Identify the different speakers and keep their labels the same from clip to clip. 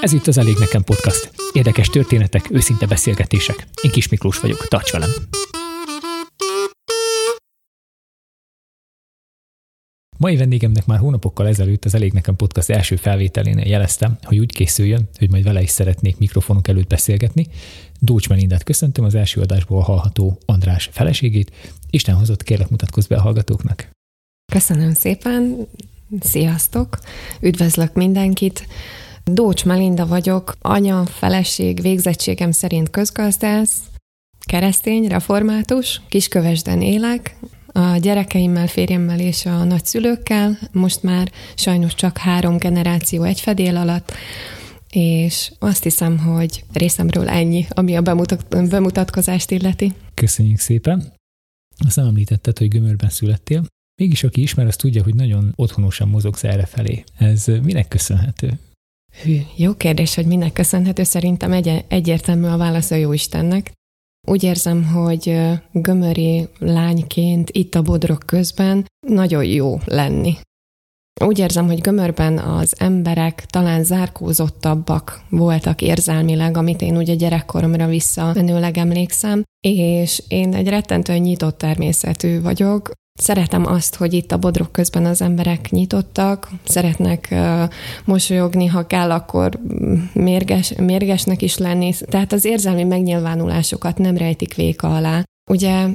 Speaker 1: Ez itt az Elég Nekem Podcast. Érdekes történetek, őszinte beszélgetések. Én Kis Miklós vagyok, tarts velem! Mai vendégemnek már hónapokkal ezelőtt az Elég Nekem Podcast első felvételénél jeleztem, hogy úgy készüljön, hogy majd vele is szeretnék mikrofonok előtt beszélgetni. Dócs Melindát köszöntöm az első adásból hallható András feleségét. Isten hozott, kérlek mutatkozz be a hallgatóknak.
Speaker 2: Köszönöm szépen, sziasztok, üdvözlök mindenkit. Dócs Melinda vagyok, anya, feleség, végzettségem szerint közgazdász, keresztény, református, Kiskövesden élek, a gyerekeimmel, férjemmel és a nagyszülőkkel, most már sajnos csak három generáció egy fedél alatt, és azt hiszem, hogy részemről ennyi, ami a bemutat- bemutatkozást illeti.
Speaker 1: Köszönjük szépen! Azt nem említetted, hogy Gömörben születtél. Mégis aki ismer, az tudja, hogy nagyon otthonosan mozogsz erre felé. Ez minek köszönhető?
Speaker 2: Hű, jó kérdés, hogy minek köszönhető. Szerintem egy- egyértelmű a válasz a Jóistennek. Úgy érzem, hogy gömöri lányként itt a bodrok közben nagyon jó lenni. Úgy érzem, hogy gömörben az emberek talán zárkózottabbak voltak érzelmileg, amit én ugye gyerekkoromra visszamenőleg emlékszem, és én egy rettentően nyitott természetű vagyok, Szeretem azt, hogy itt a bodrok közben az emberek nyitottak, szeretnek uh, mosolyogni, ha kell, akkor mérges, mérgesnek is lenni. Tehát az érzelmi megnyilvánulásokat nem rejtik véka alá. Ugye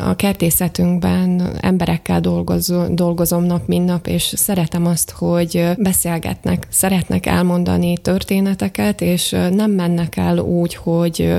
Speaker 2: a kertészetünkben emberekkel dolgozom, dolgozom nap, mint nap, és szeretem azt, hogy beszélgetnek, szeretnek elmondani történeteket, és nem mennek el úgy, hogy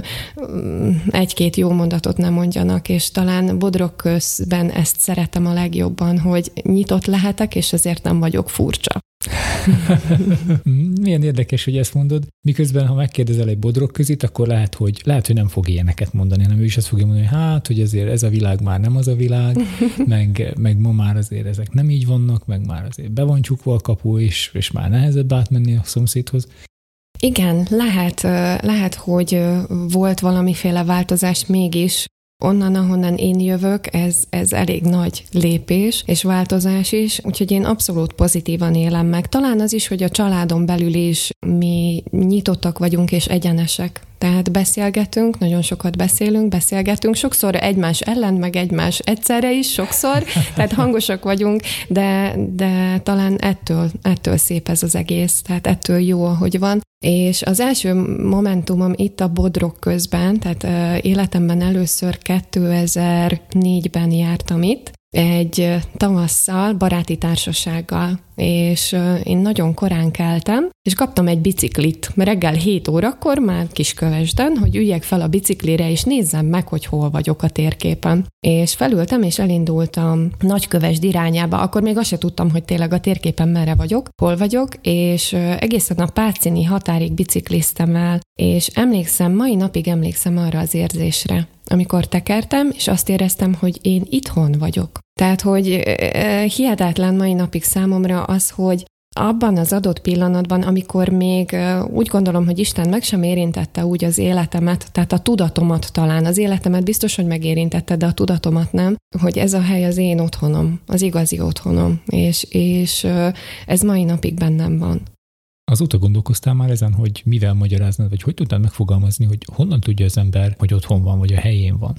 Speaker 2: egy-két jó mondatot nem mondjanak, és talán bodrok közben ezt szeretem a legjobban, hogy nyitott lehetek, és ezért nem vagyok furcsa.
Speaker 1: Milyen érdekes, hogy ezt mondod. Miközben, ha megkérdezel egy bodrok közit, akkor lehet, hogy, lehet, hogy nem fog ilyeneket mondani, hanem ő is azt fogja mondani, hogy hát, hogy azért ez a világ már nem az a világ, meg, meg ma már azért ezek nem így vannak, meg már azért be van csukva a kapu, és, és már nehezebb átmenni a szomszédhoz.
Speaker 2: Igen, lehet, lehet, hogy volt valamiféle változás mégis, Onnan, ahonnan én jövök, ez, ez elég nagy lépés és változás is, úgyhogy én abszolút pozitívan élem meg. Talán az is, hogy a családon belül is mi nyitottak vagyunk és egyenesek. Tehát beszélgetünk, nagyon sokat beszélünk, beszélgetünk, sokszor egymás ellen, meg egymás egyszerre is, sokszor, tehát hangosak vagyunk, de, de talán ettől, ettől szép ez az egész, tehát ettől jó, ahogy van. És az első momentumom itt a Bodrok közben, tehát életemben először 2004-ben jártam itt, egy tavasszal, baráti társasággal, és én nagyon korán keltem, és kaptam egy biciklit, mert reggel 7 órakor már Kiskövesden, hogy üljek fel a biciklire, és nézzem meg, hogy hol vagyok a térképen. És felültem, és elindultam Nagykövesd irányába, akkor még azt se tudtam, hogy tényleg a térképen merre vagyok, hol vagyok, és egészen a Pácini határig bicikliztem el, és emlékszem, mai napig emlékszem arra az érzésre, amikor tekertem, és azt éreztem, hogy én itthon vagyok. Tehát, hogy hihetetlen mai napig számomra az, hogy abban az adott pillanatban, amikor még úgy gondolom, hogy Isten meg sem érintette úgy az életemet, tehát a tudatomat talán, az életemet biztos, hogy megérintette, de a tudatomat nem, hogy ez a hely az én otthonom, az igazi otthonom, és, és ez mai napig bennem van.
Speaker 1: Azóta gondolkoztál már ezen, hogy mivel magyaráznod, vagy hogy tudtad megfogalmazni, hogy honnan tudja az ember, hogy otthon van, vagy a helyén van?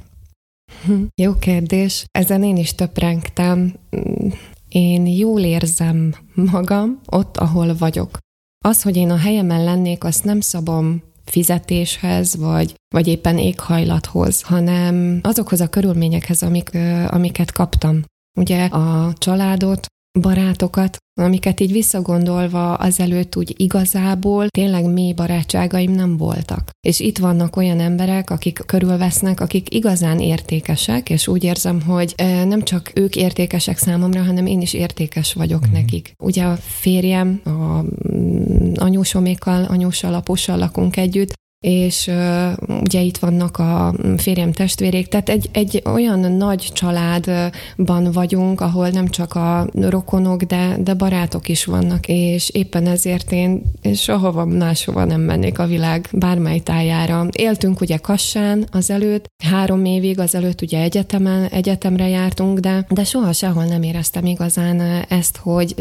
Speaker 2: Jó kérdés. Ezen én is töprengtem. Én jól érzem magam ott, ahol vagyok. Az, hogy én a helyemen lennék, azt nem szabom fizetéshez, vagy, vagy éppen éghajlathoz, hanem azokhoz a körülményekhez, amik, amiket kaptam. Ugye a családot, barátokat, amiket így visszagondolva azelőtt úgy igazából tényleg mély barátságaim nem voltak. És itt vannak olyan emberek, akik körülvesznek, akik igazán értékesek, és úgy érzem, hogy nem csak ők értékesek számomra, hanem én is értékes vagyok mm. nekik. Ugye a férjem, a mm, anyósomékkal, anyóssal, apussal lakunk együtt, és ugye itt vannak a férjem testvérék, tehát egy, egy olyan nagy családban vagyunk, ahol nem csak a rokonok, de, de barátok is vannak, és éppen ezért én sohova máshova nem mennék a világ bármely tájára. Éltünk ugye Kassán azelőtt, három évig azelőtt ugye egyetemen, egyetemre jártunk, de, de soha sehol nem éreztem igazán ezt, hogy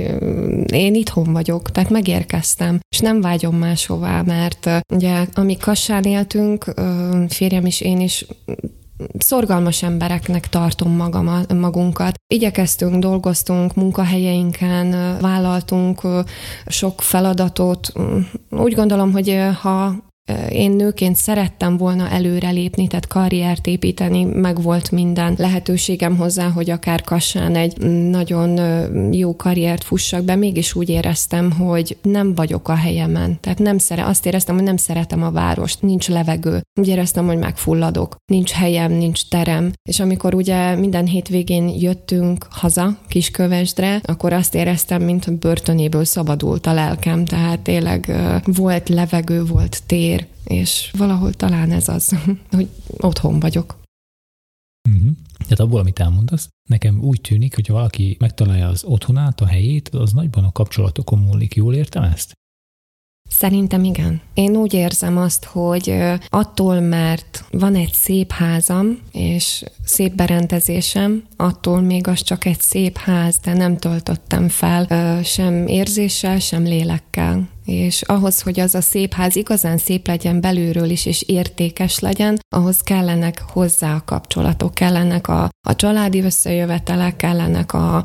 Speaker 2: én itthon vagyok, tehát megérkeztem, és nem vágyom máshová, mert ugye amik Kassán éltünk, férjem is, én is szorgalmas embereknek tartom magam, magunkat. Igyekeztünk, dolgoztunk munkahelyeinken, vállaltunk sok feladatot. Úgy gondolom, hogy ha én nőként szerettem volna előrelépni, tehát karriert építeni, meg volt minden lehetőségem hozzá, hogy akár Kassán egy nagyon jó karriert fussak be, mégis úgy éreztem, hogy nem vagyok a helyemen. Tehát nem szere, azt éreztem, hogy nem szeretem a várost, nincs levegő. Úgy éreztem, hogy megfulladok, nincs helyem, nincs terem. És amikor ugye minden hétvégén jöttünk haza Kiskövesdre, akkor azt éreztem, mint börtönéből szabadult a lelkem. Tehát tényleg volt levegő, volt tér, és valahol talán ez az, hogy otthon vagyok.
Speaker 1: Uh-huh. Tehát abból, amit elmondasz, nekem úgy tűnik, hogy ha valaki megtalálja az otthonát, a helyét, az nagyban a kapcsolatokon múlik. Jól értem ezt?
Speaker 2: Szerintem igen. Én úgy érzem azt, hogy attól, mert van egy szép házam, és szép berendezésem, attól még az csak egy szép ház, de nem töltöttem fel sem érzéssel, sem lélekkel és ahhoz, hogy az a szép ház igazán szép legyen belülről is, és értékes legyen, ahhoz kellenek hozzá a kapcsolatok, kellenek a, a családi összejövetelek, kellenek a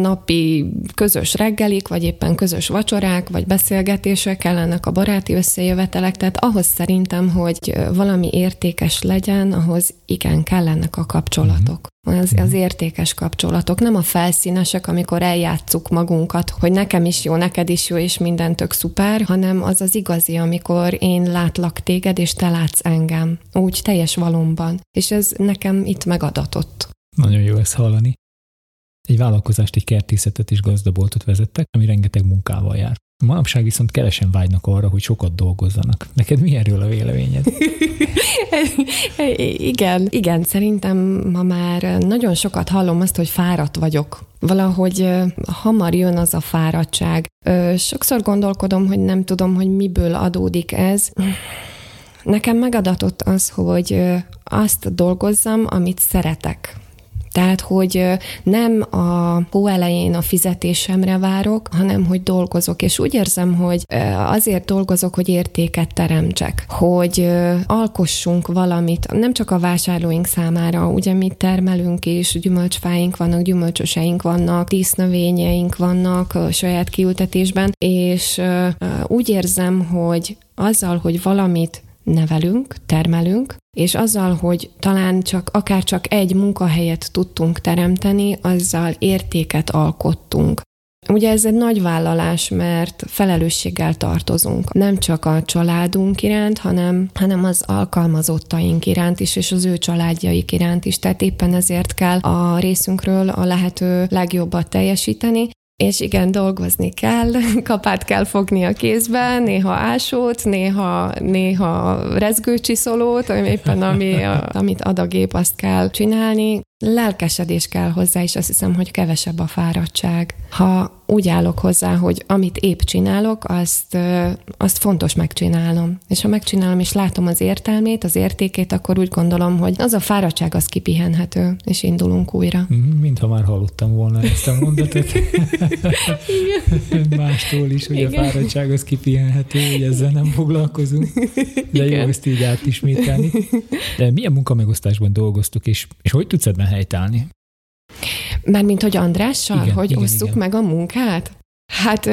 Speaker 2: napi közös reggelik, vagy éppen közös vacsorák, vagy beszélgetések, kellenek a baráti összejövetelek, tehát ahhoz szerintem, hogy valami értékes legyen, ahhoz igen, kellenek a kapcsolatok. Az, az értékes kapcsolatok, nem a felszínesek, amikor eljátszuk magunkat, hogy nekem is jó, neked is jó, és minden tök szuper, hanem az az igazi, amikor én látlak téged, és te látsz engem, úgy teljes valomban. És ez nekem itt megadatott.
Speaker 1: Nagyon jó ezt hallani. Egy vállalkozást, egy kertészetet és gazdaboltot vezettek, ami rengeteg munkával jár. Manapság viszont kevesen vágynak arra, hogy sokat dolgozzanak. Neked mi erről a véleményed?
Speaker 2: igen, igen, szerintem ma már nagyon sokat hallom azt, hogy fáradt vagyok. Valahogy hamar jön az a fáradtság. Sokszor gondolkodom, hogy nem tudom, hogy miből adódik ez. Nekem megadatott az, hogy azt dolgozzam, amit szeretek. Tehát, hogy nem a hó elején a fizetésemre várok, hanem hogy dolgozok. És úgy érzem, hogy azért dolgozok, hogy értéket teremtsek, hogy alkossunk valamit, nem csak a vásárlóink számára, ugye mi termelünk és gyümölcsfáink vannak, gyümölcsöseink vannak, dísznövényeink vannak saját kiültetésben, és úgy érzem, hogy azzal, hogy valamit nevelünk, termelünk, és azzal, hogy talán csak akár csak egy munkahelyet tudtunk teremteni, azzal értéket alkottunk. Ugye ez egy nagy vállalás, mert felelősséggel tartozunk. Nem csak a családunk iránt, hanem, hanem az alkalmazottaink iránt is, és az ő családjaik iránt is. Tehát éppen ezért kell a részünkről a lehető legjobbat teljesíteni, és igen, dolgozni kell, kapát kell fogni a kézben, néha ásót, néha, néha rezgőcsiszolót, éppen ami, amit ad a gép, azt kell csinálni. Lelkesedés kell hozzá, és azt hiszem, hogy kevesebb a fáradtság. Ha úgy állok hozzá, hogy amit épp csinálok, azt, azt fontos megcsinálnom. És ha megcsinálom, és látom az értelmét, az értékét, akkor úgy gondolom, hogy az a fáradtság az kipihenhető, és indulunk újra.
Speaker 1: Mhm, mintha már hallottam volna ezt a mondatot. Mástól is, hogy Igen. a fáradtság az kipihenhető, hogy ezzel nem foglalkozunk. De Igen. jó ezt így átismételni. De milyen munkamegosztásban dolgoztuk, és, és hogy tudsz ebben helytállni?
Speaker 2: Mármint, hogy Andrással, igen, hogy igen, osszuk igen. meg a munkát? Hát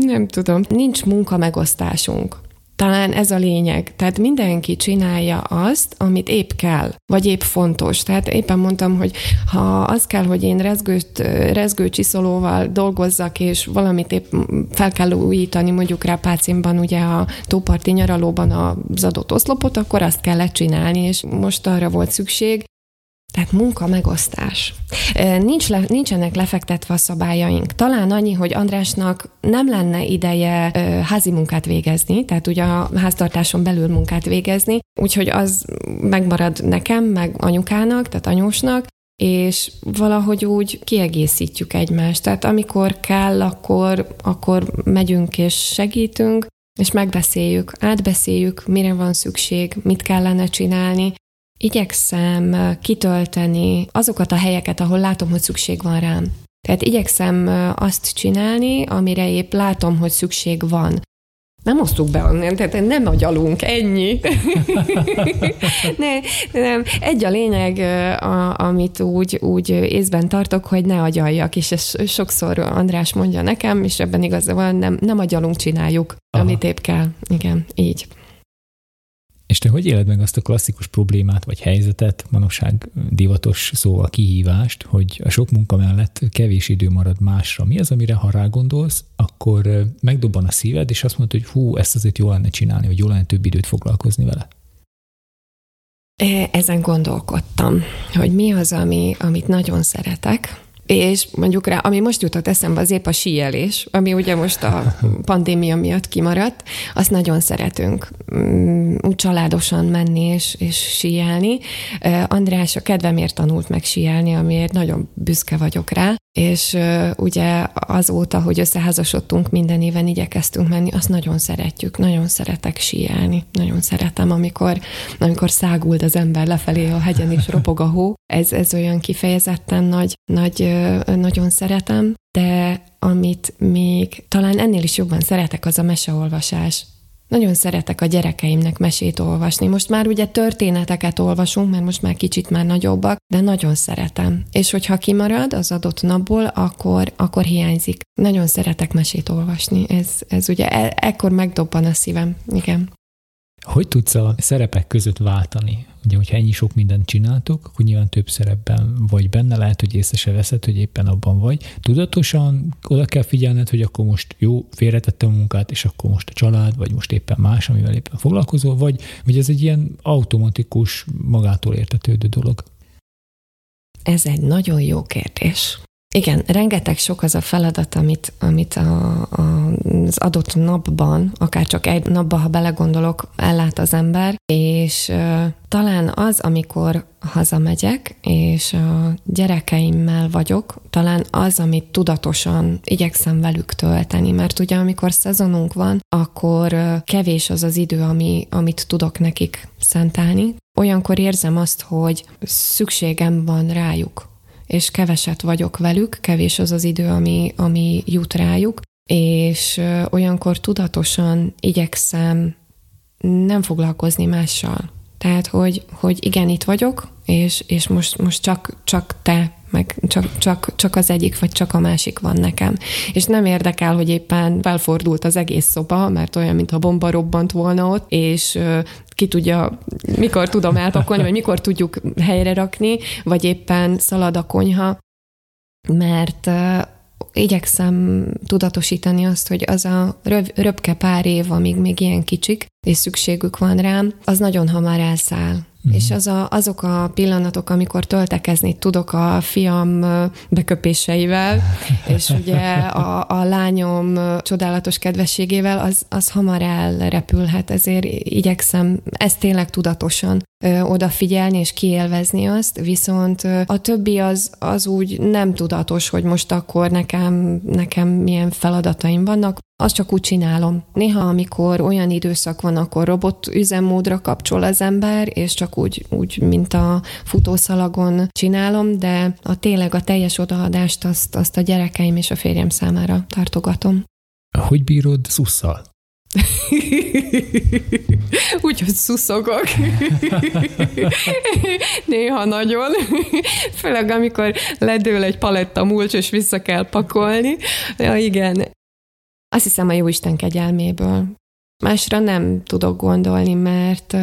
Speaker 2: nem tudom, nincs munka megosztásunk. Talán ez a lényeg. Tehát mindenki csinálja azt, amit épp kell, vagy épp fontos. Tehát éppen mondtam, hogy ha az kell, hogy én rezgőt, rezgőcsiszolóval dolgozzak, és valamit épp fel kell újítani, mondjuk rá Pácimban, ugye a tóparti nyaralóban az adott oszlopot, akkor azt kellett csinálni, és most arra volt szükség, Tehát munka megosztás. Nincs le, nincsenek lefektetve a szabályaink. Talán annyi, hogy Andrásnak nem lenne ideje házi munkát végezni, tehát ugye a háztartáson belül munkát végezni, úgyhogy az megmarad nekem, meg anyukának, tehát anyósnak, és valahogy úgy kiegészítjük egymást. Tehát amikor kell, akkor, akkor megyünk és segítünk, és megbeszéljük, átbeszéljük, mire van szükség, mit kellene csinálni. Igyekszem kitölteni azokat a helyeket, ahol látom, hogy szükség van rám. Tehát igyekszem azt csinálni, amire épp látom, hogy szükség van. Nem osztuk be, tehát nem agyalunk, ennyi. ne, nem, egy a lényeg, a, amit úgy, úgy észben tartok, hogy ne agyaljak, és ezt sokszor András mondja nekem, és ebben igaza van, nem, nem agyalunk, csináljuk, Aha. amit épp kell. Igen, így.
Speaker 1: És te hogy éled meg azt a klasszikus problémát vagy helyzetet, manapság divatos szóval kihívást, hogy a sok munka mellett kevés idő marad másra. Mi az, amire ha rágondolsz, akkor megdobban a szíved, és azt mondod, hogy hú, ezt azért jól lenne csinálni, vagy jól lenne több időt foglalkozni vele?
Speaker 2: Ezen gondolkodtam, hogy mi az, ami, amit nagyon szeretek, és mondjuk rá, ami most jutott eszembe, az épp a síelés, ami ugye most a pandémia miatt kimaradt, azt nagyon szeretünk mm, úgy családosan menni és, és síelni. András a kedvemért tanult meg síelni, amiért nagyon büszke vagyok rá, és ugye azóta, hogy összeházasodtunk, minden éven igyekeztünk menni, azt nagyon szeretjük, nagyon szeretek síelni, nagyon szeretem, amikor, amikor száguld az ember lefelé a hegyen és ropog a hó, ez, ez olyan kifejezetten nagy, nagy, nagyon szeretem, de amit még talán ennél is jobban szeretek, az a meseolvasás. Nagyon szeretek a gyerekeimnek mesét olvasni. Most már ugye történeteket olvasunk, mert most már kicsit már nagyobbak, de nagyon szeretem. És hogyha kimarad az adott napból, akkor, akkor hiányzik. Nagyon szeretek mesét olvasni. Ez, ez ugye e- ekkor megdobban a szívem. Igen.
Speaker 1: Hogy tudsz a szerepek között váltani? Ugye, hogyha ennyi sok mindent csináltok, akkor nyilván több szerepben vagy benne, lehet, hogy észre se veszed, hogy éppen abban vagy. Tudatosan oda kell figyelned, hogy akkor most jó, félretettem a munkát, és akkor most a család, vagy most éppen más, amivel éppen foglalkozol, vagy, vagy ez egy ilyen automatikus, magától értetődő dolog?
Speaker 2: Ez egy nagyon jó kérdés. Igen, rengeteg sok az a feladat, amit, amit a, a, az adott napban, akár csak egy napban, ha belegondolok, ellát az ember, és uh, talán az, amikor hazamegyek, és a gyerekeimmel vagyok, talán az, amit tudatosan igyekszem velük tölteni, mert ugye amikor szezonunk van, akkor kevés az az idő, ami, amit tudok nekik szentelni. Olyankor érzem azt, hogy szükségem van rájuk, és keveset vagyok velük, kevés az az idő, ami, ami jut rájuk, és olyankor tudatosan igyekszem nem foglalkozni mással. Tehát, hogy, hogy igen, itt vagyok, és, és most, most csak, csak te meg csak, csak, csak az egyik, vagy csak a másik van nekem. És nem érdekel, hogy éppen felfordult az egész szoba, mert olyan, mintha bomba robbant volna ott, és ki tudja, mikor tudom elpakolni, vagy mikor tudjuk helyre rakni, vagy éppen szalad a konyha, mert igyekszem tudatosítani azt, hogy az a röv, röpke pár év, amíg még ilyen kicsik, és szükségük van rám, az nagyon hamar elszáll. Mm. És az a, azok a pillanatok, amikor töltekezni tudok a fiam beköpéseivel, és ugye a, a lányom csodálatos kedvességével, az, az hamar elrepülhet, ezért igyekszem ezt tényleg tudatosan ö, odafigyelni és kiélvezni azt, viszont a többi az, az úgy nem tudatos, hogy most akkor nekem, nekem milyen feladataim vannak, azt csak úgy csinálom. Néha, amikor olyan időszak van, akkor robot üzemmódra kapcsol az ember, és csak úgy, úgy mint a futószalagon csinálom, de a tényleg a teljes odaadást azt, azt a gyerekeim és a férjem számára tartogatom.
Speaker 1: Hogy bírod szusszal?
Speaker 2: Úgyhogy szuszogok. Néha nagyon. Főleg, amikor ledől egy paletta mulcs, és vissza kell pakolni. Ja, igen, azt hiszem a Jóisten kegyelméből. Másra nem tudok gondolni, mert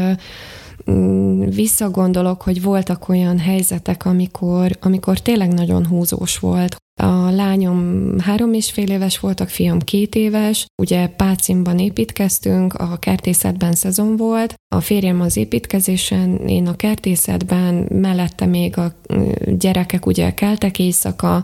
Speaker 2: mm, visszagondolok, hogy voltak olyan helyzetek, amikor, amikor tényleg nagyon húzós volt. A lányom három és fél éves volt, a fiam két éves, ugye Pácimban építkeztünk, a kertészetben szezon volt, a férjem az építkezésen, én a kertészetben, mellette még a mm, gyerekek ugye keltek éjszaka,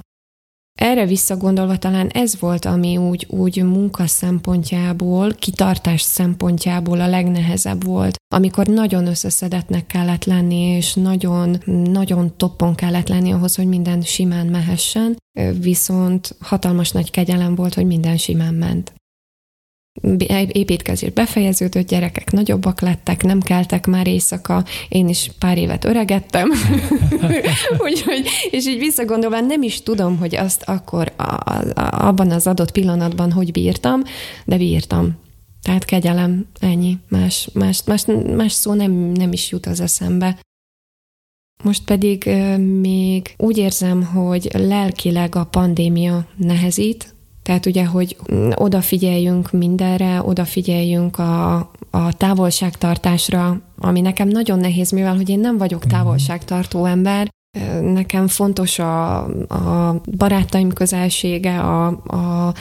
Speaker 2: erre visszagondolva talán ez volt, ami úgy, úgy munka szempontjából, kitartás szempontjából a legnehezebb volt, amikor nagyon összeszedetnek kellett lenni, és nagyon, nagyon toppon kellett lenni ahhoz, hogy minden simán mehessen, viszont hatalmas nagy kegyelem volt, hogy minden simán ment építkezés befejeződött, gyerekek nagyobbak lettek, nem keltek már éjszaka, én is pár évet öregettem, Úgyhogy, és így visszagondolva nem is tudom, hogy azt akkor a, a, abban az adott pillanatban hogy bírtam, de bírtam. Tehát kegyelem, ennyi. Más, más, más, más szó nem, nem is jut az eszembe. Most pedig még úgy érzem, hogy lelkileg a pandémia nehezít, tehát ugye, hogy odafigyeljünk mindenre, odafigyeljünk a, a távolságtartásra, ami nekem nagyon nehéz, mivel hogy én nem vagyok mhm. távolságtartó ember, Nekem fontos a, a barátaim közelsége, a, a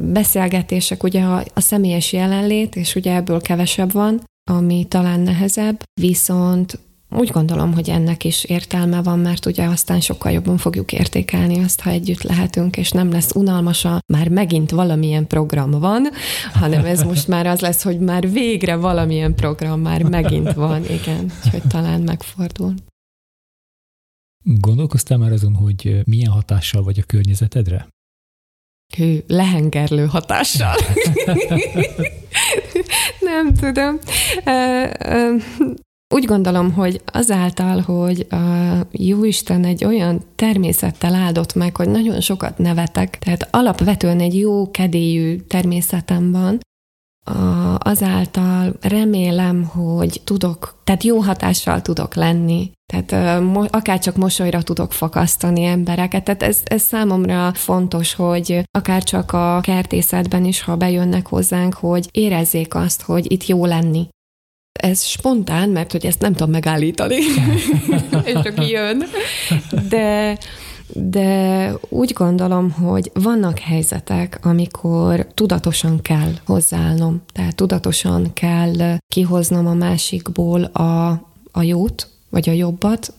Speaker 2: beszélgetések, ugye a, a személyes jelenlét, és ugye ebből kevesebb van, ami talán nehezebb, viszont úgy gondolom, hogy ennek is értelme van, mert ugye aztán sokkal jobban fogjuk értékelni azt, ha együtt lehetünk, és nem lesz unalmas a már megint valamilyen program van, hanem ez most már az lesz, hogy már végre valamilyen program már megint van, igen, hogy talán megfordul.
Speaker 1: Gondolkoztál már azon, hogy milyen hatással vagy a környezetedre?
Speaker 2: Hű, lehengerlő hatással. Nem tudom. Úgy gondolom, hogy azáltal, hogy a Jóisten egy olyan természettel áldott meg, hogy nagyon sokat nevetek, tehát alapvetően egy jó kedélyű természetem van, azáltal remélem, hogy tudok, tehát jó hatással tudok lenni, tehát akár csak mosolyra tudok fakasztani embereket. Tehát ez, ez számomra fontos, hogy akár csak a kertészetben is, ha bejönnek hozzánk, hogy érezzék azt, hogy itt jó lenni ez spontán, mert hogy ezt nem tudom megállítani, és csak jön. De, de úgy gondolom, hogy vannak helyzetek, amikor tudatosan kell hozzáállnom, tehát tudatosan kell kihoznom a másikból a, a jót, vagy a jobbat,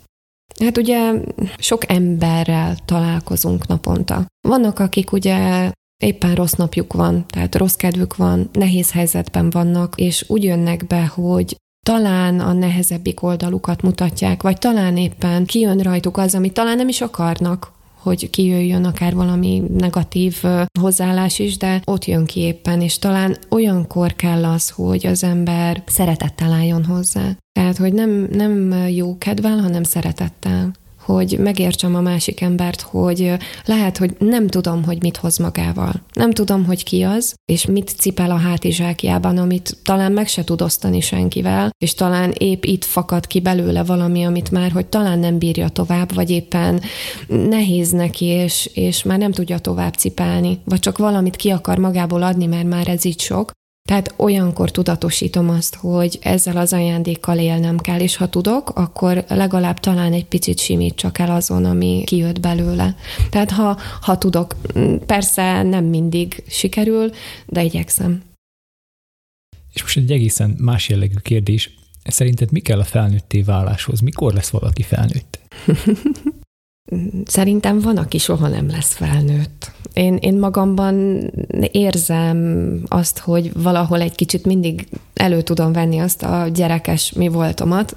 Speaker 2: Hát ugye sok emberrel találkozunk naponta. Vannak, akik ugye éppen rossz napjuk van, tehát rossz kedvük van, nehéz helyzetben vannak, és úgy jönnek be, hogy talán a nehezebbik oldalukat mutatják, vagy talán éppen kijön rajtuk az, amit talán nem is akarnak, hogy kijöjjön akár valami negatív hozzáállás is, de ott jön ki éppen, és talán olyankor kell az, hogy az ember szeretettel álljon hozzá. Tehát, hogy nem, nem jó kedvel, hanem szeretettel hogy megértsem a másik embert, hogy lehet, hogy nem tudom, hogy mit hoz magával. Nem tudom, hogy ki az, és mit cipel a hátizsákjában, amit talán meg se tud osztani senkivel, és talán épp itt fakad ki belőle valami, amit már, hogy talán nem bírja tovább, vagy éppen nehéz neki, és, és már nem tudja tovább cipelni, vagy csak valamit ki akar magából adni, mert már ez így sok, tehát olyankor tudatosítom azt, hogy ezzel az ajándékkal élnem kell, és ha tudok, akkor legalább talán egy picit simítsak el azon, ami kijött belőle. Tehát ha, ha tudok, persze nem mindig sikerül, de igyekszem.
Speaker 1: És most egy egészen más jellegű kérdés. Szerinted mi kell a felnőtté váláshoz? Mikor lesz valaki felnőtt?
Speaker 2: Szerintem van, aki soha nem lesz felnőtt. Én, én magamban érzem azt, hogy valahol egy kicsit mindig elő tudom venni azt a gyerekes mi voltomat,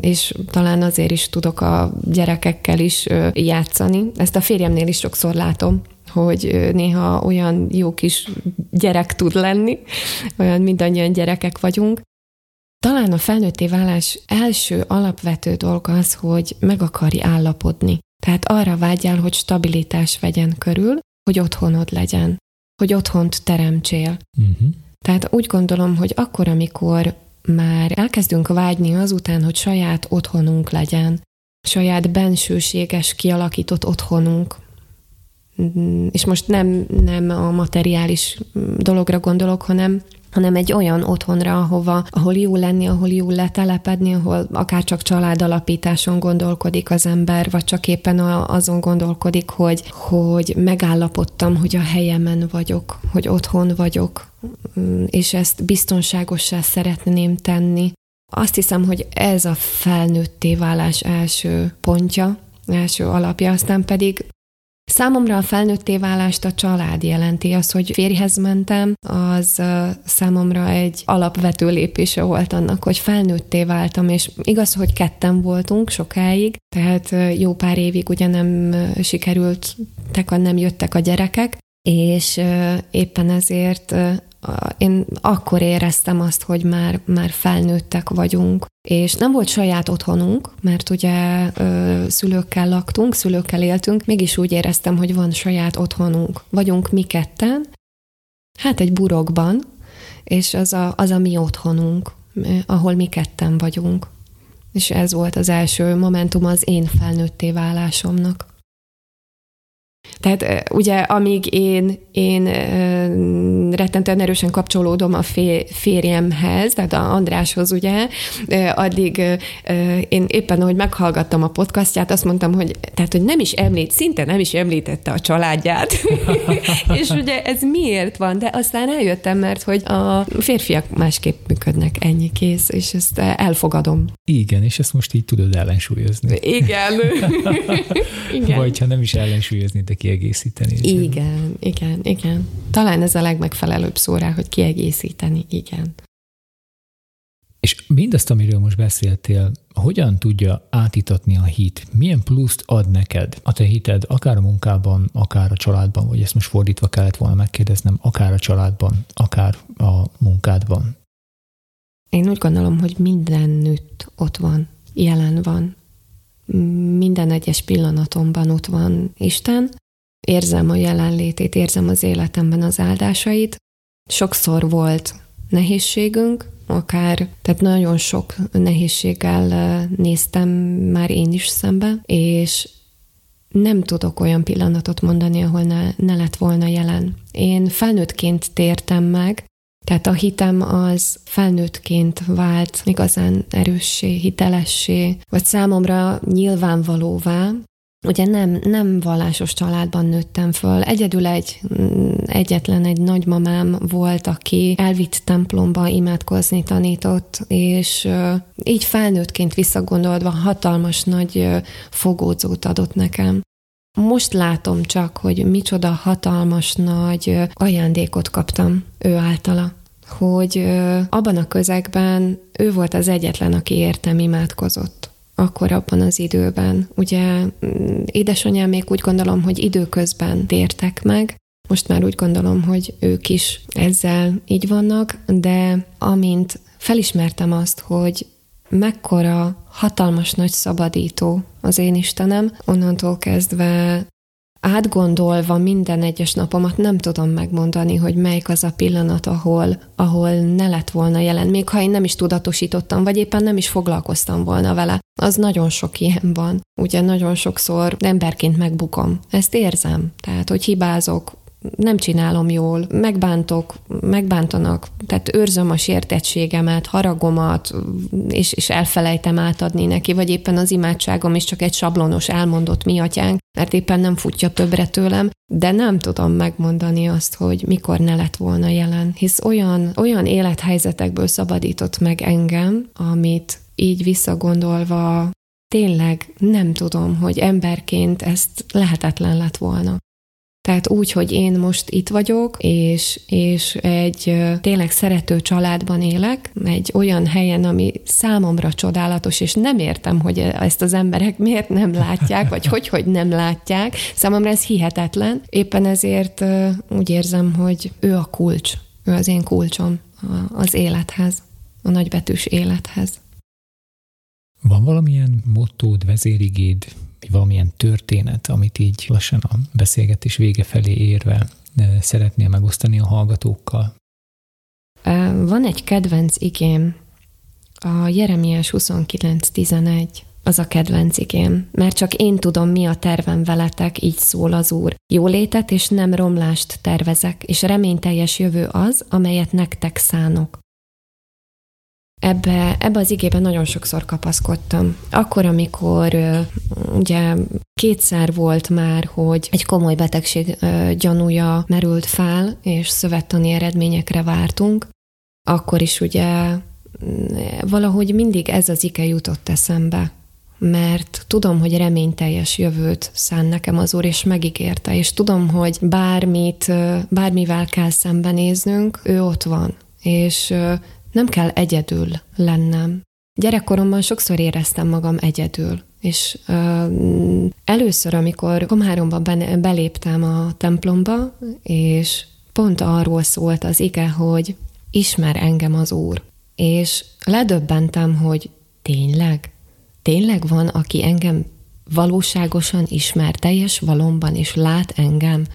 Speaker 2: és talán azért is tudok a gyerekekkel is játszani. Ezt a férjemnél is sokszor látom, hogy néha olyan jó kis gyerek tud lenni, olyan mindannyian gyerekek vagyunk, talán a felnőtté válás első alapvető dolga az, hogy meg akarj állapodni. Tehát arra vágyjál, hogy stabilitás vegyen körül, hogy otthonod legyen, hogy otthont teremtsél. Uh-huh. Tehát úgy gondolom, hogy akkor, amikor már elkezdünk vágyni azután, hogy saját otthonunk legyen, saját bensőséges, kialakított otthonunk, és most nem, nem a materiális dologra gondolok, hanem hanem egy olyan otthonra, ahova, ahol jó lenni, ahol jó letelepedni, ahol akár csak családalapításon gondolkodik az ember, vagy csak éppen azon gondolkodik, hogy, hogy megállapodtam, hogy a helyemen vagyok, hogy otthon vagyok, mm, és ezt biztonságossá szeretném tenni. Azt hiszem, hogy ez a felnőtté válás első pontja, első alapja, aztán pedig Számomra a felnőtté válást a család jelenti. Az, hogy férjhez mentem, az számomra egy alapvető lépése volt annak, hogy felnőtté váltam, és igaz, hogy ketten voltunk sokáig, tehát jó pár évig ugye nem sikerült, nem jöttek a gyerekek, és éppen ezért én akkor éreztem azt, hogy már, már felnőttek vagyunk, és nem volt saját otthonunk, mert ugye ö, szülőkkel laktunk, szülőkkel éltünk, mégis úgy éreztem, hogy van saját otthonunk. Vagyunk mi ketten, hát egy burokban, és az a, az a mi otthonunk, ahol mi ketten vagyunk. És ez volt az első momentum az én felnőtté válásomnak. Tehát ugye amíg én, én rettentően erősen kapcsolódom a férjemhez, tehát a Andráshoz ugye, addig én éppen, ahogy meghallgattam a podcastját, azt mondtam, hogy, tehát, hogy nem is említ, szinte nem is említette a családját. és ugye ez miért van? De aztán eljöttem, mert hogy a férfiak másképp működnek, ennyi kész, és ezt elfogadom.
Speaker 1: Igen, és ezt most így tudod ellensúlyozni.
Speaker 2: Igen.
Speaker 1: igen. Vagy ha nem is ellensúlyozni, de kiegészíteni.
Speaker 2: Igen, igen, igen. Talán ez a legmegfelelőbb szó rá, hogy kiegészíteni, igen.
Speaker 1: És mindazt, amiről most beszéltél, hogyan tudja átítatni a hit? Milyen pluszt ad neked a te hited, akár a munkában, akár a családban, vagy ezt most fordítva kellett volna megkérdeznem, akár a családban, akár a munkádban?
Speaker 2: Én úgy gondolom, hogy mindenütt ott van, jelen van. Minden egyes pillanatomban ott van Isten, érzem a jelenlétét, érzem az életemben az áldásait. Sokszor volt nehézségünk, akár, tehát nagyon sok nehézséggel néztem már én is szembe, és nem tudok olyan pillanatot mondani, ahol ne, ne lett volna jelen. Én felnőttként tértem meg, tehát a hitem az felnőttként vált igazán erőssé, hitelessé, vagy számomra nyilvánvalóvá, Ugye nem, nem vallásos családban nőttem föl. Egyedül egy, mm, egyetlen egy nagymamám volt, aki elvitt templomba imádkozni tanított, és így felnőttként visszagondolva hatalmas nagy fogódzót adott nekem. Most látom csak, hogy micsoda hatalmas nagy ajándékot kaptam ő általa hogy abban a közegben ő volt az egyetlen, aki értem imádkozott akkor abban az időben. Ugye mm, édesanyám még úgy gondolom, hogy időközben tértek meg, most már úgy gondolom, hogy ők is ezzel így vannak, de amint felismertem azt, hogy mekkora hatalmas nagy szabadító az én Istenem, onnantól kezdve átgondolva minden egyes napomat nem tudom megmondani, hogy melyik az a pillanat, ahol, ahol ne lett volna jelen, még ha én nem is tudatosítottam, vagy éppen nem is foglalkoztam volna vele. Az nagyon sok ilyen van. Ugye nagyon sokszor emberként megbukom. Ezt érzem. Tehát, hogy hibázok, nem csinálom jól, megbántok, megbántanak, tehát őrzöm a sértettségemet, haragomat, és, és elfelejtem átadni neki, vagy éppen az imádságom is csak egy sablonos elmondott mi atyánk, mert éppen nem futja többre tőlem, de nem tudom megmondani azt, hogy mikor ne lett volna jelen, hisz olyan, olyan élethelyzetekből szabadított meg engem, amit így visszagondolva tényleg nem tudom, hogy emberként ezt lehetetlen lett volna. Tehát úgy, hogy én most itt vagyok, és, és egy tényleg szerető családban élek, egy olyan helyen, ami számomra csodálatos, és nem értem, hogy ezt az emberek miért nem látják, vagy hogy, hogy nem látják. Számomra ez hihetetlen. Éppen ezért úgy érzem, hogy ő a kulcs, ő az én kulcsom az élethez, a nagybetűs élethez.
Speaker 1: Van valamilyen mottód, vezérigéd, valamilyen történet, amit így lassan a beszélgetés vége felé érve szeretnél megosztani a hallgatókkal?
Speaker 2: Van egy kedvenc igém, a Jeremiás 29.11. az a kedvenc igém, mert csak én tudom, mi a tervem veletek, így szól az Úr. Jólétet és nem romlást tervezek, és reményteljes jövő az, amelyet nektek szánok. Ebbe, ebbe az igében nagyon sokszor kapaszkodtam. Akkor, amikor ugye kétszer volt már, hogy egy komoly betegség gyanúja merült fel, és szövettani eredményekre vártunk, akkor is ugye valahogy mindig ez az ige jutott eszembe, mert tudom, hogy reményteljes jövőt szán nekem az Úr, és megígérte, és tudom, hogy bármit, bármivel kell szembenéznünk, ő ott van, és nem kell egyedül lennem. Gyerekkoromban sokszor éreztem magam egyedül, és uh, először, amikor Komáromba beléptem a templomba, és pont arról szólt az ige, hogy ismer engem az Úr. És ledöbbentem, hogy tényleg, tényleg van, aki engem valóságosan ismer, teljes valomban, és lát engem.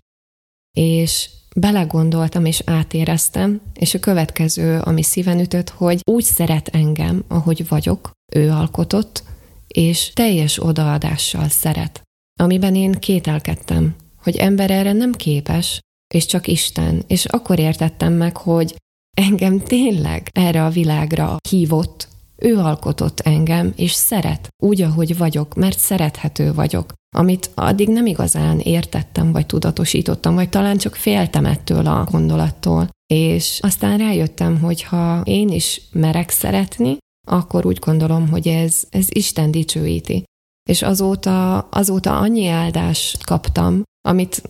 Speaker 2: És belegondoltam és átéreztem, és a következő, ami szíven ütött, hogy úgy szeret engem, ahogy vagyok, ő alkotott, és teljes odaadással szeret. Amiben én kételkedtem, hogy ember erre nem képes, és csak Isten, és akkor értettem meg, hogy engem tényleg erre a világra hívott, ő alkotott engem, és szeret, úgy, ahogy vagyok, mert szerethető vagyok amit addig nem igazán értettem, vagy tudatosítottam, vagy talán csak féltem ettől a gondolattól. És aztán rájöttem, hogy ha én is merek szeretni, akkor úgy gondolom, hogy ez, ez Isten dicsőíti. És azóta, azóta annyi áldást kaptam, amit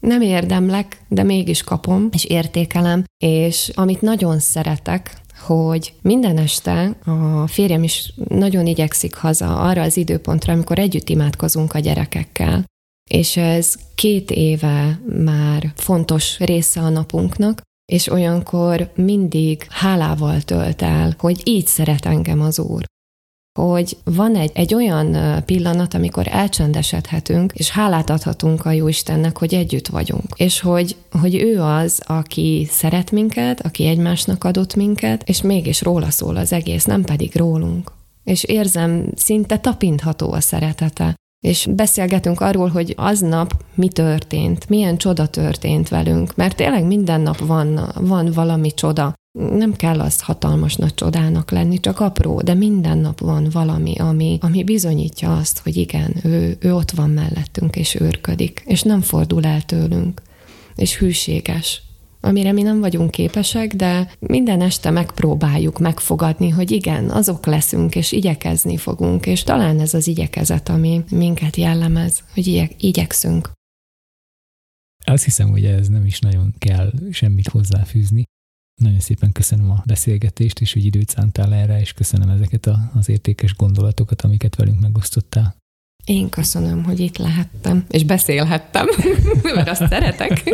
Speaker 2: nem érdemlek, de mégis kapom, és értékelem, és amit nagyon szeretek, hogy minden este a férjem is nagyon igyekszik haza arra az időpontra, amikor együtt imádkozunk a gyerekekkel. És ez két éve már fontos része a napunknak, és olyankor mindig hálával tölt el, hogy így szeret engem az Úr hogy van egy, egy olyan pillanat, amikor elcsendesedhetünk, és hálát adhatunk a Jóistennek, hogy együtt vagyunk. És hogy, hogy ő az, aki szeret minket, aki egymásnak adott minket, és mégis róla szól az egész, nem pedig rólunk. És érzem, szinte tapintható a szeretete. És beszélgetünk arról, hogy aznap mi történt, milyen csoda történt velünk, mert tényleg minden nap van, van valami csoda nem kell az hatalmas nagy csodának lenni, csak apró, de minden nap van valami, ami, ami bizonyítja azt, hogy igen, ő, ő ott van mellettünk, és őrködik, és nem fordul el tőlünk, és hűséges, amire mi nem vagyunk képesek, de minden este megpróbáljuk megfogadni, hogy igen, azok leszünk, és igyekezni fogunk, és talán ez az igyekezet, ami minket jellemez, hogy igyek, igyekszünk.
Speaker 1: Azt hiszem, hogy ez nem is nagyon kell semmit hozzáfűzni. Nagyon szépen köszönöm a beszélgetést, és hogy időt szántál erre, és köszönöm ezeket a, az értékes gondolatokat, amiket velünk megosztottál.
Speaker 2: Én köszönöm, hogy itt lehettem, és beszélhettem, mert azt szeretek.